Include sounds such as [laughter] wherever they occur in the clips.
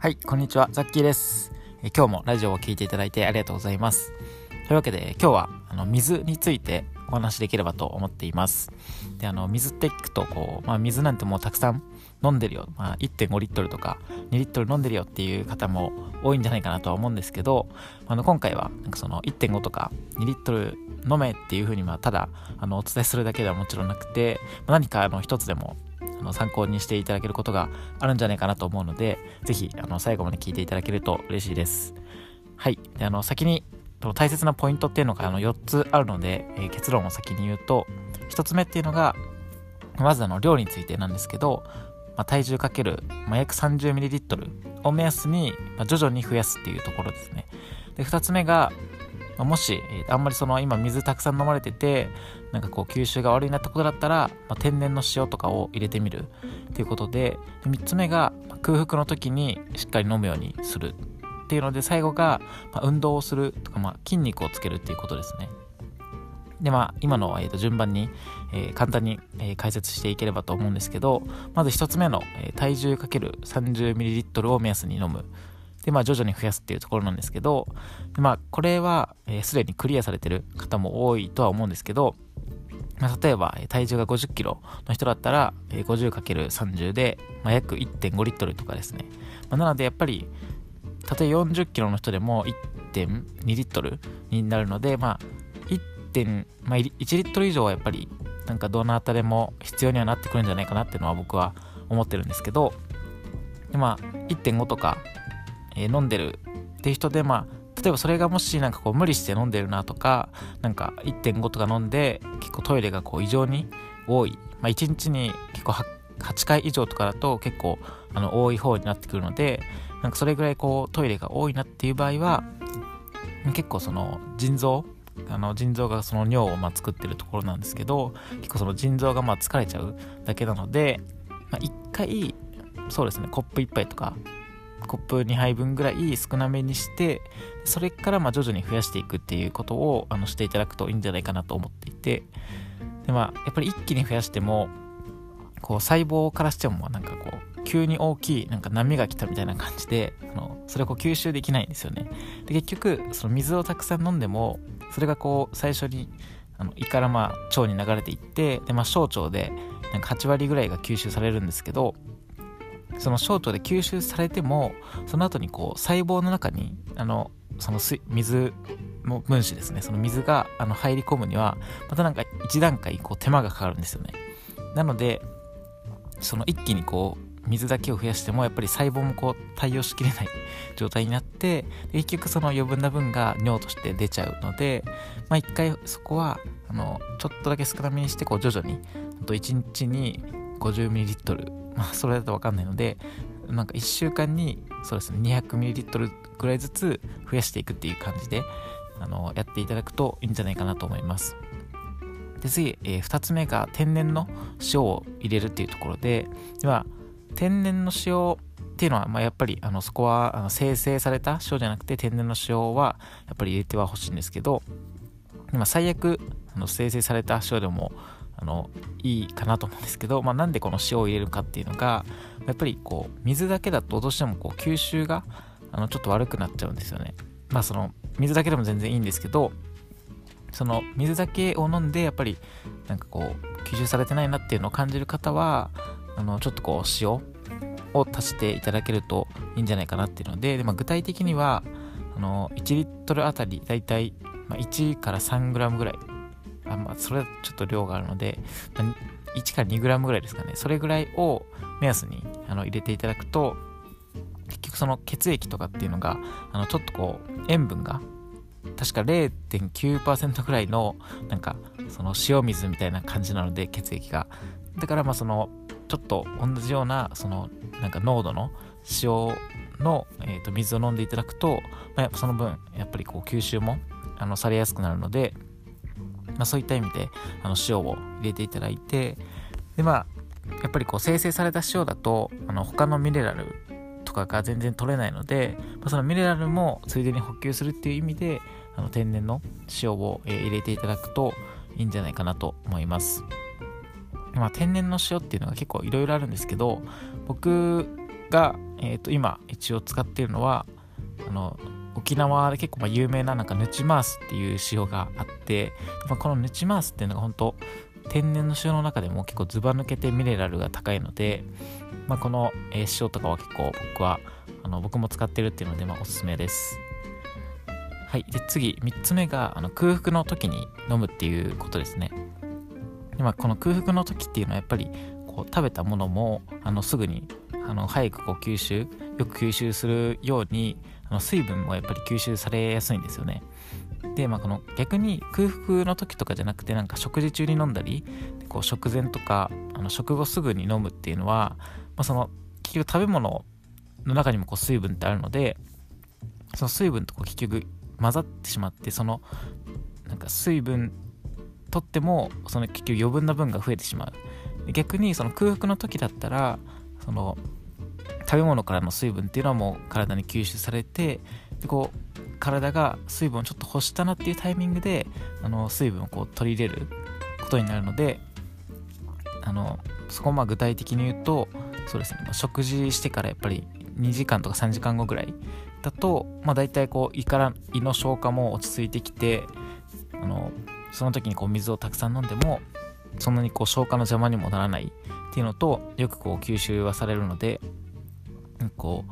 はい、こんにちは、ザッキーです。今日もラジオを聞いていただいてありがとうございます。というわけで、今日はあの水についてお話しできればと思っています。で、あの、水って聞くと、こう、まあ、水なんてもうたくさん飲んでるよ。まあ、1.5リットルとか2リットル飲んでるよっていう方も多いんじゃないかなとは思うんですけど、あの、今回は、なんかその1.5とか2リットル飲めっていうふうに、まあ、ただ、あの、お伝えするだけではもちろんなくて、ま何かあの、一つでもあの参考にしていただけることがあるんじゃないかなと思うので、ぜひあの最後まで聞いていただけると嬉しいです。はい。であの先に大切なポイントっていうのがあの4つあるので、えー結論を先に言うと、1つ目っていうのが、まずあの量についてなんですけど、まあ、体重かける、まあ、約 30ml を目安に、まあ、徐々に増やすっていうところですね。で、2つ目が、まあもし、えーあんまりその今水たくさん飲まれててなんかこう吸収が悪いなってことだったら、まあ天然の塩とかを入れてみるっていうことでで3つ目が空腹の時にしっかり飲むようにするっていうので最後が、まあ運動をするとか、まあ、筋肉をつけるっていうことですね。でまあ今の、えーと順番に、えー簡単に、えー解説していければと思うんですけどまず1つ目の、えー体重かける 30ml を目安に飲むでまあ徐々に増やすっていうところなんですけどまあこれはすで、にクリアされてる方も多いとは思うんですけどまあ、例えば体重が50キロの人だったら、50×30 で、まあ、約1.5リットルとかですね、まあ、なのでやっぱりたとえ40キロの人でも1.2リットルになるのでまあ1、まあ、1リットル以上はやっぱりなんかどなたでも必要にはなってくるんじゃないかなっていうのは僕は思ってるんですけどまあ1.5とか、え飲んでるっていう人でまあ例えばそれがもしなんかこう無理して飲んでるなとかなんか1.5とか飲んで結構トイレがこう異常に多い、まあ、1日に結構8回以上とかだと結構あの多い方になってくるのでなんかそれぐらいこうトイレが多いなっていう場合は結構その腎臓あの腎臓がその尿をま作ってるところなんですけど結構その腎臓がま疲れちゃうだけなので、まあ、1回そうですねコップ1杯とかコップ2杯分ぐらい少なめにしてそれからま徐々に増やしていくっていうことをあのしていただくといいんじゃないかなと思っていて。でまあやっぱり一気に増やしてもこう細胞からしてもなんかこう急に大きいなんか波が来たみたいな感じであのそれをこう吸収できないんですよね。で結局その水をたくさん飲んでもそれがこう最初にあの胃からまあ腸に流れていってで、まあ、小腸でなんか8割ぐらいが吸収されるんですけどその小腸で吸収されてもその後にこう細胞の中にあのその水水の分子ですね。その水があの入り込むにはまたなんか一段階こう手間がかかるんですよね。なのでその一気にこう水だけを増やしてもやっぱり細胞もこう対応しきれない [laughs] 状態になって結局その余分な分が尿として出ちゃうのでまあ一回そこはあのちょっとだけ少なめにしてこう徐々にと1日に 50ml まあそれだと分かんないのでなんか1週間にそうですね 200ml ぐらいずつ増やしていくっていう感じであのやっていただくといいんじゃないかなと思います。で次、え2つ目が天然の塩を入れるっていうところででは天然の塩っていうのは、まあ、やっぱりあのそこはあの生成された塩じゃなくて天然の塩はやっぱり入れてはほしいんですけど今最悪あの生成された塩でもあのいいかなと思うんですけど、まあ、なんでこの塩を入れるかっていうのがやっぱりこう水だけだとどうしてもこう吸収があのちょっと悪くなっちゃうんですよね。まあその水だけでも全然いいんですけどその水だけを飲んでやっぱりなんかこう吸収されてないなっていうのを感じる方はあのちょっとこう塩を足していただけるといいんじゃないかなっていうのでで、まあ、具体的にはあの1リットルあたりだいま1から3グラムぐらいあまあそれはちょっと量があるので、まあ1から2グラムぐらいですかね。それぐらいを目安にあの入れていただくと結局その血液とかっていうのがあのちょっとこう塩分が確か0.9%ぐらいのなんかその塩水みたいな感じなので血液が。だからまあそのちょっと同じようなそのなんか濃度の塩の、えー、と水を飲んでいただくと、まあ、やっぱその分やっぱりこう吸収もあのされやすくなるので、まあ、そういった意味であの塩を入れていただいてでまあやっぱりこう生成された塩だとあの他のミネラルとかが全然取れないので、まあ、そのミネラルもついでに補給するっていう意味であの天然の塩を、えー入れていただくといいんじゃないかなと思います。まあ、天然の塩っていうのが結構いろいろあるんですけど僕が、えー、と今一応使っているのはあの沖縄で結構ま有名ななんかヌチマースっていう塩があって、まあ、このヌチマースっていうのが本当天然の塩の中でも結構ずば抜けてミネラルが高いので、まあ、この、塩とかは結構僕はあの僕も使ってるっていうので、まあ、おすすめです。はい。で次3つ目があの空腹の時に飲むっていうことですね。で、まあ、この空腹の時っていうのはやっぱりこう食べたものもあのすぐにあの早くこう吸収よく吸収するようにあの水分もやっぱり吸収されやすいんですよね。で、まあ、この逆に空腹の時とかじゃなくてなんか食事中に飲んだりこう食前とかあの食後すぐに飲むっていうのは、まあ、その結局食べ物の中にもこう水分ってあるのでその水分とこう結局混ざってしまってそのなんか水分とってもその結局余分な分が増えてしまう。逆にその空腹の時だったらその食べ物からの水分っていうのはもう体に吸収されてでこう体が水分をちょっと欲したなっていうタイミングであの水分をこう取り入れることになるのであのそこをま具体的に言うとそうですね食事してからやっぱり2時間とか3時間後ぐらいだと、まあ、大体こう胃から胃の消化も落ち着いてきてあのその時にこう水をたくさん飲んでもそんなにこう消化の邪魔にもならないっていうのとよくこう吸収はされるのでこ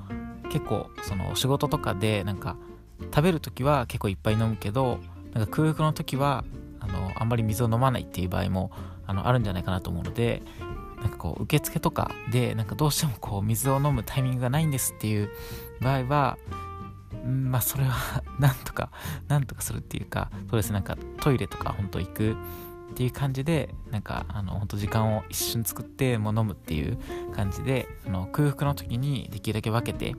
う結構その仕事とかでなんか食べる時は結構いっぱい飲むけどなんか空腹の時はあのあんまり水を飲まないっていう場合もあのあるんじゃないかなと思うのでなんかこう受付とかでなんかどうしてもこう水を飲むタイミングがないんですっていう場合はまあそれは [laughs] なんとかなんとかするっていうかそうですなんかトイレとか本当行くっていう感じでなんかあの本当時間を一瞬作ってもう飲むっていう感じであの空腹の時にできるだけ分けて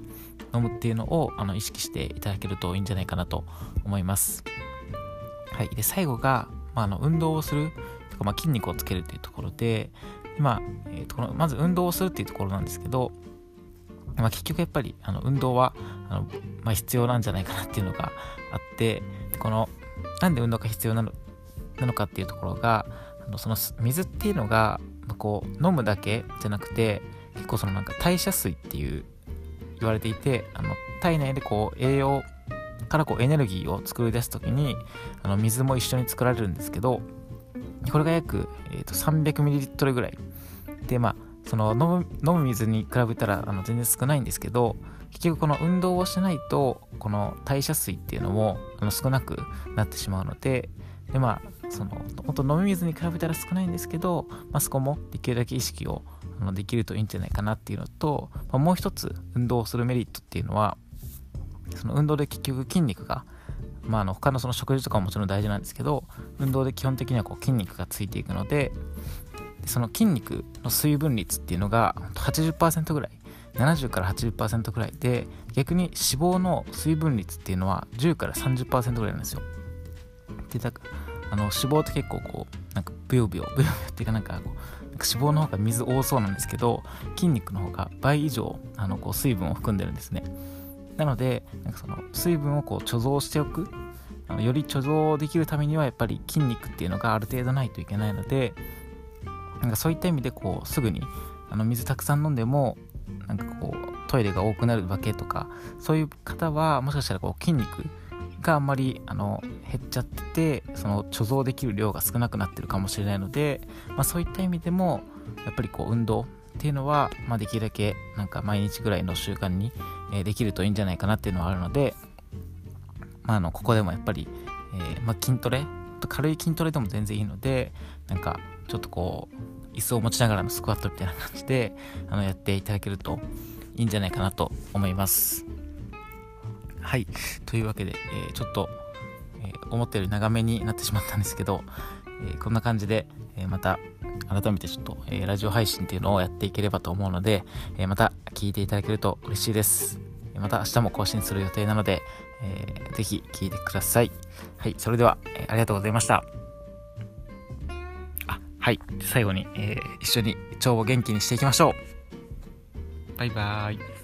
飲むっていうのをあの意識していただけるといいんじゃないかなと思います。はい。で最後が、まあ、あの運動をするとか、まあ、筋肉をつけるっていうところでまあえー、とこのまず運動をするっていうところなんですけどまあ、結局やっぱりあの運動はあの、まあ、必要なんじゃないかなっていうのがあってこのなんで運動が必要なのなのかっていうところがあのその水っていうのがこう飲むだけじゃなくて結構そのなんか代謝水っていう言われていてあの体内でこう栄養からこうエネルギーを作り出す時にあの水も一緒に作られるんですけどこれが約、えー、と 300ml ぐらい。でまあその飲む飲む水に比べたらあの全然少ないんですけど結局この運動をしないとこの代謝水っていうのもあの少なくなってしまうのででまあその本当飲み水に比べたら少ないんですけど、まあ、そこもできるだけ意識をあのできるといいんじゃないかなっていうのと、まあ、もう一つ運動をするメリットっていうのはその運動で結局筋肉がまあ、あの他のその食事とかももちろん大事なんですけど運動で基本的にはこう筋肉がついていくのでその筋肉の水分率っていうのが80%ぐらい70から80%ぐらいで逆に脂肪の水分率っていうのは10から30%ぐらいなんですよ。でだあの脂肪って結構こうなんかブヨブヨ [laughs] ブヨブヨっていうかなんかこう脂肪の方が水多そうなんですけど筋肉の方が倍以上あのこう水分を含んでるんですね。なのでなんかその水分をこう貯蔵しておくあのより貯蔵できるためにはやっぱり筋肉っていうのがある程度ないといけないのでなんかそういった意味でこうすぐにあの水たくさん飲んでもなんかこうトイレが多くなるわけとかそういう方はもしかしたらこう筋肉があんまりあの減っちゃっててその貯蔵できる量が少なくなってるかもしれないので、まあ、そういった意味でもやっぱりこう運動っていうのは、まあ、できるだけなんか毎日ぐらいの習慣に、え、できるといいんじゃないかなっていうのはあるので、まあ、あのここでもやっぱり、えー、ま、筋トレ軽い筋トレでも全然いいのでなんかちょっとこう椅子を持ちながらのスクワットみたいな感じであのやっていただけるといいんじゃないかなと思います。はいというわけで、えー、ちょっと、えー、思ったより長めになってしまったんですけど、えー、こんな感じで、えまた改めてちょっと、えラジオ配信っていうのをやっていければと思うので、えまた聞いていただけると嬉しいですまた明日も更新する予定なので、えー、ぜひ聞いてください。はい、それでは、えー、ありがとうございました。あ、はい、最後に、えー、一緒に腸を元気にしていきましょう。バイバーイ。